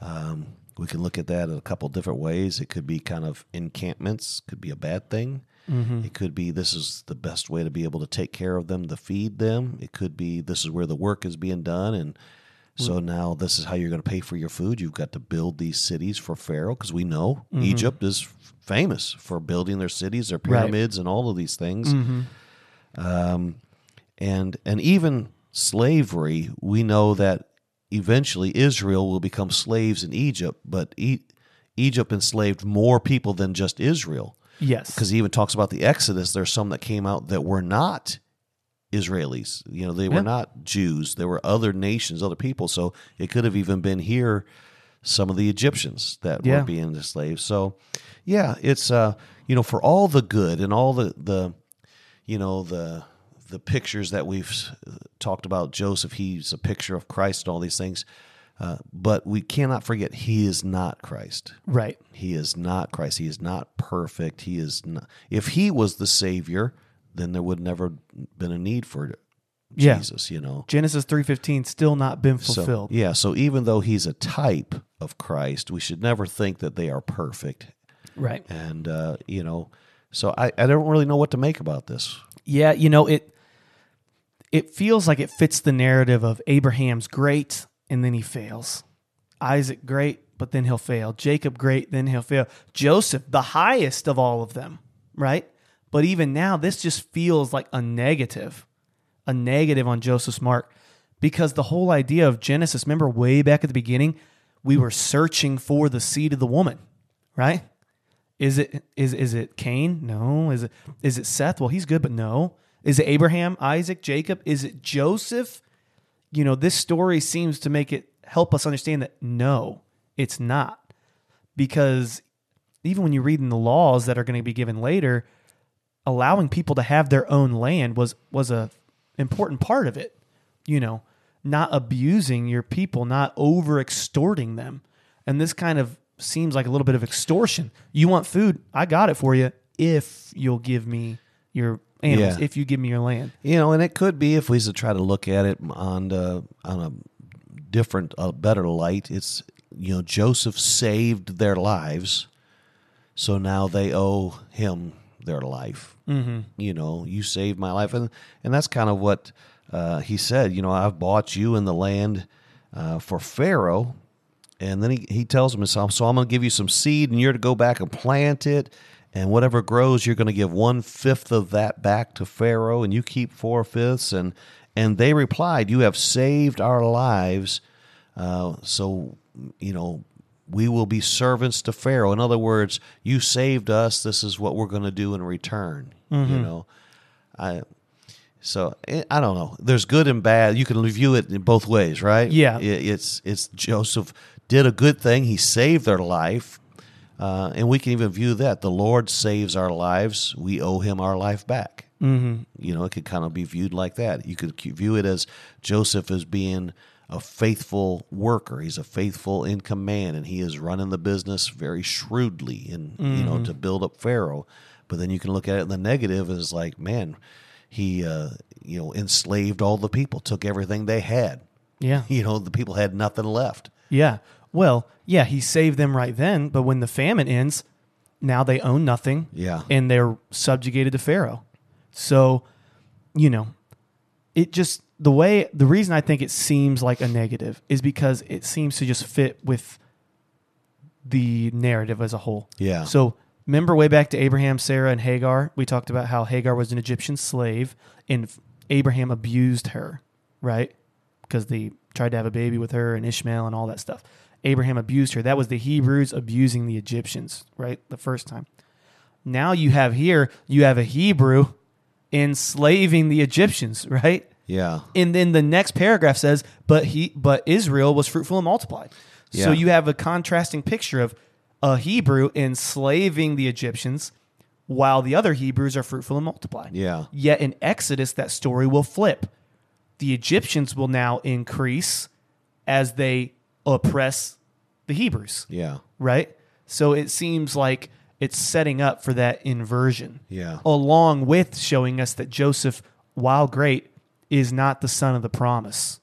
Um, we can look at that in a couple different ways. It could be kind of encampments, could be a bad thing. Mm-hmm. It could be this is the best way to be able to take care of them, to feed them. It could be this is where the work is being done, and mm. so now this is how you're going to pay for your food. You've got to build these cities for Pharaoh because we know mm-hmm. Egypt is famous for building their cities, their Right. pyramids, and all of these things. Um, and and even slavery, we know that eventually Israel will become slaves in Egypt, but e- Egypt enslaved more people than just Israel Yes. because he even talks about the Exodus. There's some that came out that were not Israelis. You know, they were Yeah. not Jews. There were other nations, other people. So it could have even been here some of the Egyptians that Yeah. were being enslaved. So, yeah, it's uh, you know, for all the good and all the the, you know, the the pictures that we've talked about Joseph, he's a picture of Christ and all these things. Uh, but we cannot forget he is not Christ. Right. He is not Christ. He is not perfect. He is not. If he was the Savior, then there would never been a need for Yeah. Jesus. You know. Genesis 3:15 still not been So fulfilled. yeah. So even though he's a type of Christ, we should never think that they are perfect. Right. And uh, you know, so I, I don't really know what to make about this. Yeah, you know, it it feels like it fits the narrative of Abraham's great and then he fails. Isaac great, but then he'll fail. Jacob great, then he'll fail. Joseph, the highest of all of them, right? But even now this just feels like a negative. A negative on Joseph's mark because the whole idea of Genesis, remember way back at the beginning, we were searching for the seed of the woman, right? Is it is is it Cain? No. Is it is it Seth? Well, he's good, but no. Is it Abraham, Isaac, Jacob? Is it Joseph? You know, this story seems to make it help us understand that no, it's not. Because even when you read in the laws that are going to be given later, allowing people to have their own land was was a important part of it. You know, not abusing your people, not over extorting them. And this kind of seems like a little bit of extortion. You want food? I got it for you if you'll give me your animals, Yeah. if you give me your land. You know, and it could be if we try to look at it on the, on a different, a better light. It's you know Joseph saved their lives, so now they owe him their life. Mm-hmm. You know, you saved my life, and and that's kind of what uh, he said. You know, I've bought you in the land uh, for Pharaoh. And then he, he tells him, so I'm going to give you some seed, and you're to go back and plant it, and whatever grows, you're going to give one fifth of that back to Pharaoh, and you keep four fifths. And and they replied, "You have saved our lives, uh, so you know we will be servants to Pharaoh." In other words, you saved us. This is what we're going to do in return. You know, I. So eh, I don't know. There's good and bad. You can view it in both ways, right? Yeah. I- It's it's Joseph did a good thing. He saved their life, uh, and we can even view that the Lord saves our lives. We owe Him our life back. Mm-hmm. You know, it could kind of be viewed like that. You could view it as Joseph as being a faithful worker. He's a faithful in command, and he is running the business very shrewdly, and mm-hmm. you know, to build up Pharaoh. But then you can look at it in the negative as like, man, he uh, you know enslaved all the people, took everything they had. Yeah, you know, the people had nothing left. Yeah. Well, yeah, he saved them right then, but when the famine ends, now they own nothing. Yeah. And they're subjugated to Pharaoh. So, you know, it just the way the reason I think it seems like a negative is because it seems to just fit with the narrative as a whole. Yeah. So remember way back to Abraham, Sarah, and Hagar, we talked about how Hagar was an Egyptian slave and Abraham abused her, right? Because they tried to have a baby with her and Ishmael and all that stuff. Abraham abused her. That was the Hebrews abusing the Egyptians, right? The first time. Now you have here, you have a Hebrew enslaving the Egyptians, right? Yeah. And then the next paragraph says, "But he, but Israel was fruitful and multiplied." Yeah. So you have a contrasting picture of a Hebrew enslaving the Egyptians, while the other Hebrews are fruitful and multiplied. Yeah. Yet in Exodus, that story will flip. The Egyptians will now increase as they oppress the Hebrews. Yeah. Right. So it seems like it's setting up for that inversion. Yeah. Along with showing us that Joseph, while great, is not the son of the promise.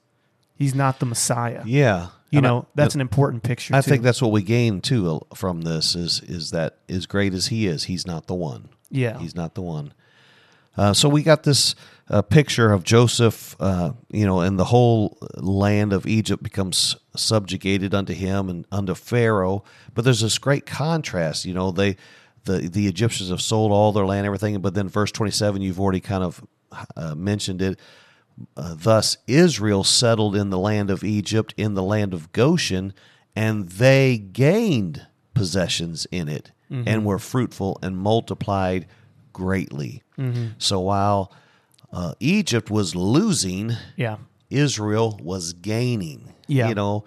He's not the Messiah. Yeah. You and know, I, that's an important picture. I too. think that's what we gain too from this is is that as great as he is, he's not the one. Yeah. He's not the one. Uh, so we got this uh, picture of Joseph, uh, you know, and the whole land of Egypt becomes subjugated unto him and unto Pharaoh. But there's this great contrast, you know, they the the Egyptians have sold all their land, everything. But then verse 27, you've already kind of uh, mentioned it. Uh, Thus Israel settled in the land of Egypt, in the land of Goshen, and they gained possessions in it, mm-hmm. and were fruitful and multiplied greatly. Mm-hmm. So while uh, Egypt was losing, yeah, Israel was gaining. Yeah, you know,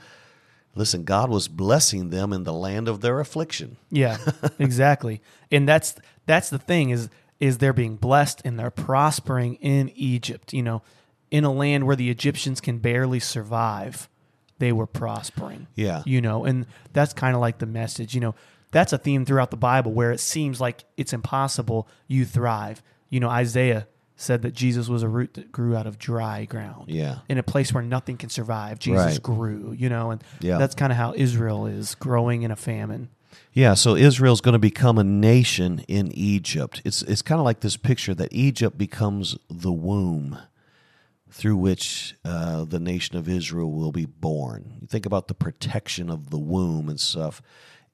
listen, God was blessing them in the land of their affliction. Yeah, exactly. and that's that's the thing is is they're being blessed and they're prospering in Egypt. You know, in a land where the Egyptians can barely survive, they were prospering. Yeah, you know, and that's kind of like the message. You know, that's a theme throughout the Bible where it seems like it's impossible, you thrive. You know, Isaiah said that Jesus was a root that grew out of dry ground. Yeah. In a place where nothing can survive, Jesus right. grew, you know, and yeah. that's kind of how Israel is growing in a famine. Yeah, so Israel's going to become a nation in Egypt. It's it's kind of like this picture that Egypt becomes the womb through which uh, the nation of Israel will be born. You think about the protection of the womb and stuff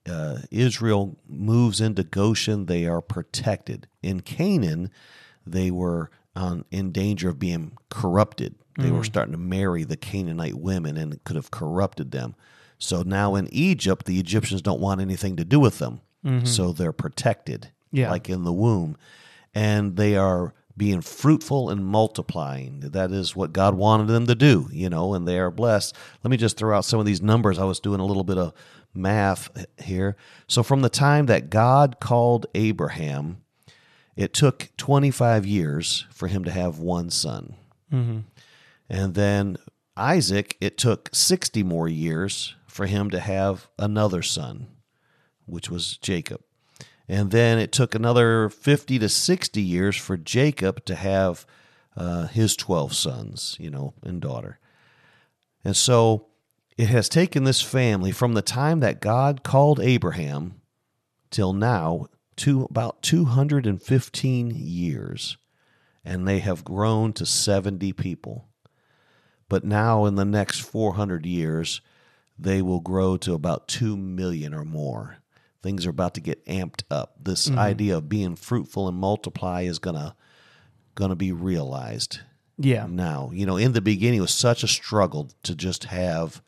uh, Israel moves into Goshen, they are protected. In Canaan, they were on, in danger of being corrupted. They mm-hmm. were starting to marry the Canaanite women and it could have corrupted them. So now in Egypt, the Egyptians don't want anything to do with them. Mm-hmm. So they're protected, yeah. like in the womb. And they are being fruitful and multiplying. That is what God wanted them to do, you know, and they are blessed. Let me just throw out some of these numbers. I was doing a little bit of math here. So, from the time that God called Abraham, it took 25 years for him to have one son. Mm-hmm. And then Isaac, it took 60 more years for him to have another son, which was Jacob. And then it took another 50 to 60 years for Jacob to have uh, his 12 sons, you know, and daughter. And so it has taken this family from the time that God called Abraham till now to about 215 years, and they have grown to 70 people. But now, in the next 400 years, they will grow to about 2 million or more. Things are about to get amped up. This mm-hmm. idea of being fruitful and multiply is going to going to be realized. Yeah. Now, you know, in the beginning it was such a struggle to just have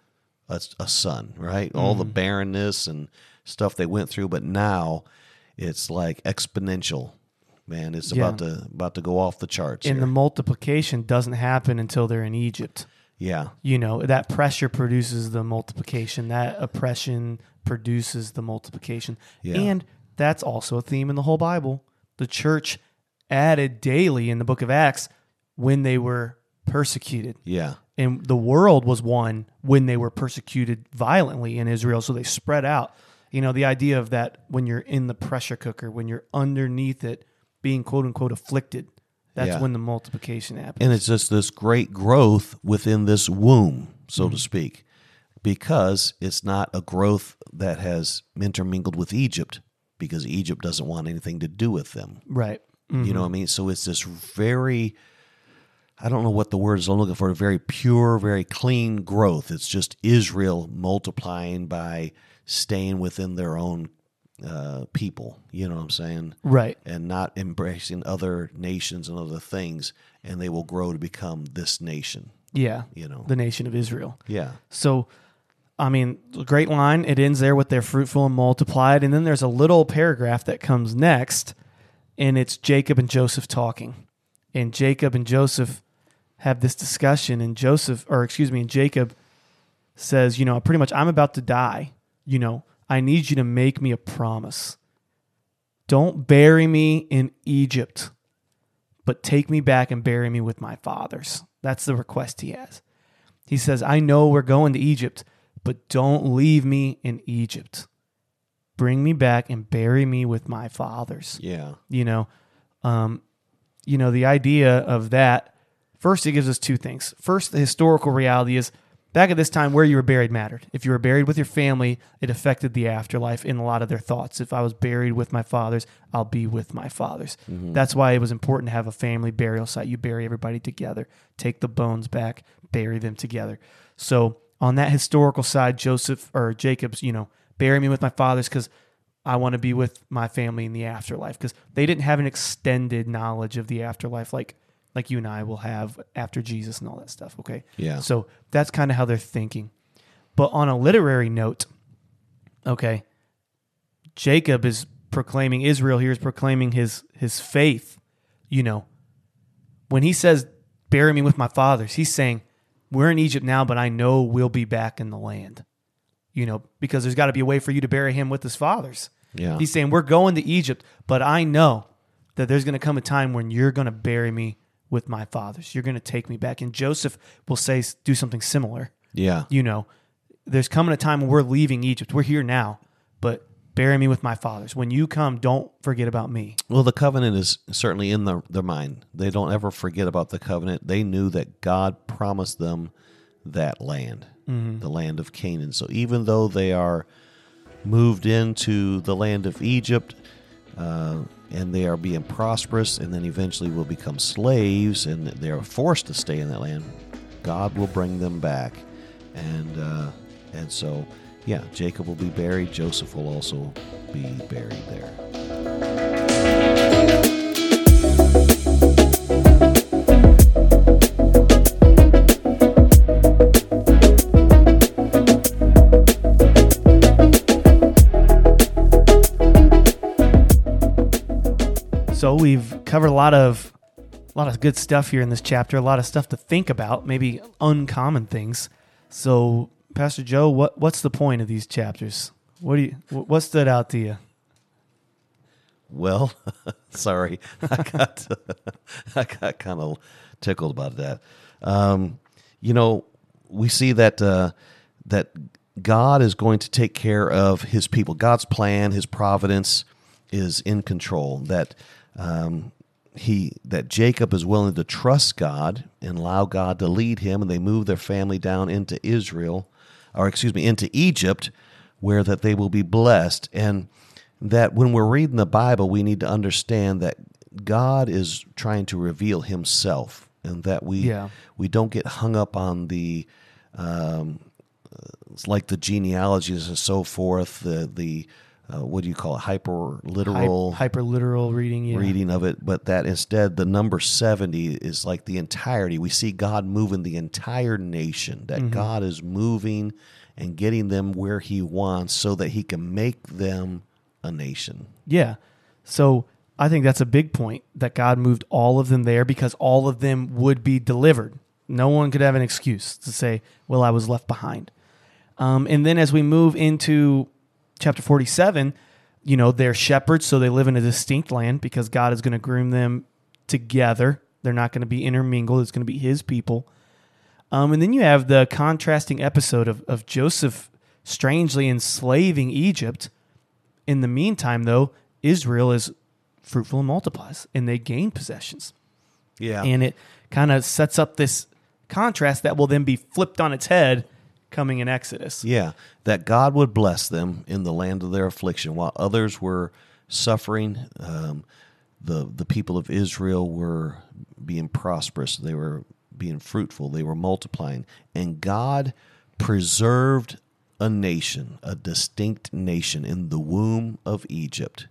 a, a son, right? Mm. All the mm. barrenness and stuff they went through, but now it's like exponential. Man, it's yeah. about to about to go off the charts. And here. the multiplication doesn't happen until they're in Egypt. Yeah. You know, that pressure produces the multiplication. That oppression produces the multiplication. Yeah. And that's also a theme in the whole Bible. The church added daily in the book of Acts when they were persecuted. Yeah. And the world was one when they were persecuted violently in Israel. So they spread out. You know, the idea of that when you're in the pressure cooker, when you're underneath it, being quote unquote afflicted, that's Yeah. when the multiplication happens. And it's just this great growth within this womb, so Mm-hmm. to speak, because it's not a growth that has intermingled with Egypt, because Egypt doesn't want anything to do with them. right. Mm. You know what I mean? So it's this very, I don't know what the word is I'm looking for, a very pure, very clean growth. It's just Israel multiplying by staying within their own uh, people. You know what I'm saying? Right. and not embracing other nations and other things, and they will grow to become this nation. Yeah. You know, The nation of Israel. yeah, So, I mean, great line. It ends there with they're fruitful and multiplied. And then there's a little paragraph that comes next, and it's Jacob and Joseph talking. And Jacob and Joseph have this discussion, and Joseph, or excuse me, and Jacob says, You know, pretty much, I'm about to die. You know, I need you to make me a promise. Don't bury me in Egypt, but take me back and bury me with my fathers. That's the request he has. He says, I know we're going to Egypt, but don't leave me in Egypt. Bring me back and bury me with my fathers. yeah, You know, um, you know, the idea of that, first, it gives us two things. First, the historical reality is back at this time where you were buried mattered. If you were buried with your family, it affected the afterlife in a lot of their thoughts. If I was buried with my fathers, I'll be with my fathers. Mm-hmm. That's why it was important to have a family burial site. You bury everybody together, take the bones back, bury them together. So on that historical side, Joseph or Jacob's, you know, bury me with my fathers because I want to be with my family in the afterlife because they didn't have an extended knowledge of the afterlife like like you and I will have after Jesus and all that stuff. Okay. Yeah. So that's kind of how they're thinking. But on a literary note, okay, Jacob is proclaiming Israel here is proclaiming his his faith. You know, when he says, "Bury me with my fathers," he's saying, "We're in Egypt now, but I know we'll be back in the land." You know, because there's got to be a way for you to bury him with his fathers. yeah, He's saying, We're going to Egypt, but I know that there's going to come a time when you're going to bury me with my fathers. You're going to take me back. And Joseph will say, Do something similar. yeah, You know, there's coming a time when we're leaving Egypt. We're here now, but bury me with my fathers. When you come, don't forget about me. Well, the covenant is certainly in their, their mind. They don't ever forget about the covenant. They knew that God promised them that land, the land of Canaan. So even though they are moved into the land of Egypt uh, and they are being prosperous and then eventually will become slaves and they are forced to stay in that land, God will bring them back. And, uh, and so, yeah, Jacob will be buried. Joseph will also be buried there. Covered a lot of a lot of good stuff here in this chapter, a lot of stuff to think about, maybe uncommon things. So, Pastor Joe, what what's the point of these chapters? What do you what stood out to you? Well, sorry, I got I got kind of tickled about that. Um, you know, we see that uh, that God is going to take care of His people. God's plan, His providence, is in control. That um, he that Jacob is willing to trust God and allow God to lead him, and they move their family down into Israel, or excuse me, into Egypt, where that they will be blessed. And that when we're reading the Bible, we need to understand that God is trying to reveal Himself, and that we Yeah. we don't get hung up on the um, like the genealogies and so forth. The the uh, what do you call it? Hyper literal hyper literal reading. Yeah. reading of it, but that instead the number 70 is like the entirety. We see God moving the entire nation, that Mm-hmm. God is moving and getting them where He wants so that He can make them a nation. Yeah. So I think that's a big point that God moved all of them there because all of them would be delivered. No one could have an excuse to say, well, I was left behind. Um, and then as we move into chapter 47, you know, they're shepherds, so they live in a distinct land because God is going to groom them together. They're not going to be intermingled. It's going to be his people. Um, and then you have the contrasting episode of, of Joseph strangely enslaving Egypt. In the meantime, though, Israel is fruitful and multiplies, and they gain possessions. Yeah. And it kind of sets up this contrast that will then be flipped on its head coming in Exodus. Yeah, that God would bless them in the land of their affliction, while others were suffering. Um, the the people of Israel were being prosperous. They were being fruitful. They were multiplying, and God preserved a nation, a distinct nation in the womb of Egypt,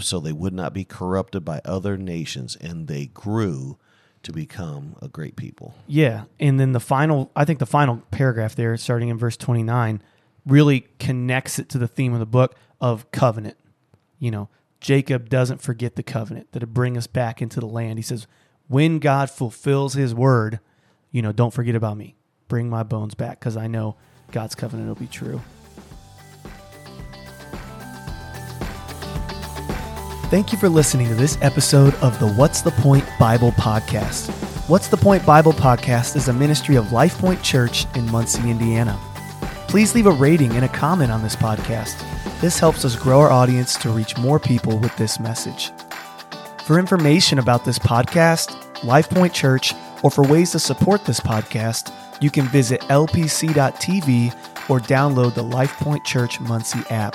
so they would not be corrupted by other nations, and they grew to become a great people. Yeah, and then the final, I think the final paragraph there, starting in verse 29, really connects it to the theme of the book of covenant. You know, Jacob doesn't forget the covenant that'll bring us back into the land. He says, when God fulfills his word, you know, don't forget about me. Bring my bones back because I know God's covenant will be true. Thank you for listening to this episode of the What's the Point Bible Podcast. What's the Point Bible Podcast is a ministry of Life Point Church in Muncie, Indiana. Please leave a rating and a comment on this podcast. This helps us grow our audience to reach more people with this message. For information about this podcast, Life Point Church, or for ways to support this podcast, you can visit lpc.tv or download the Life Point Church Muncie app.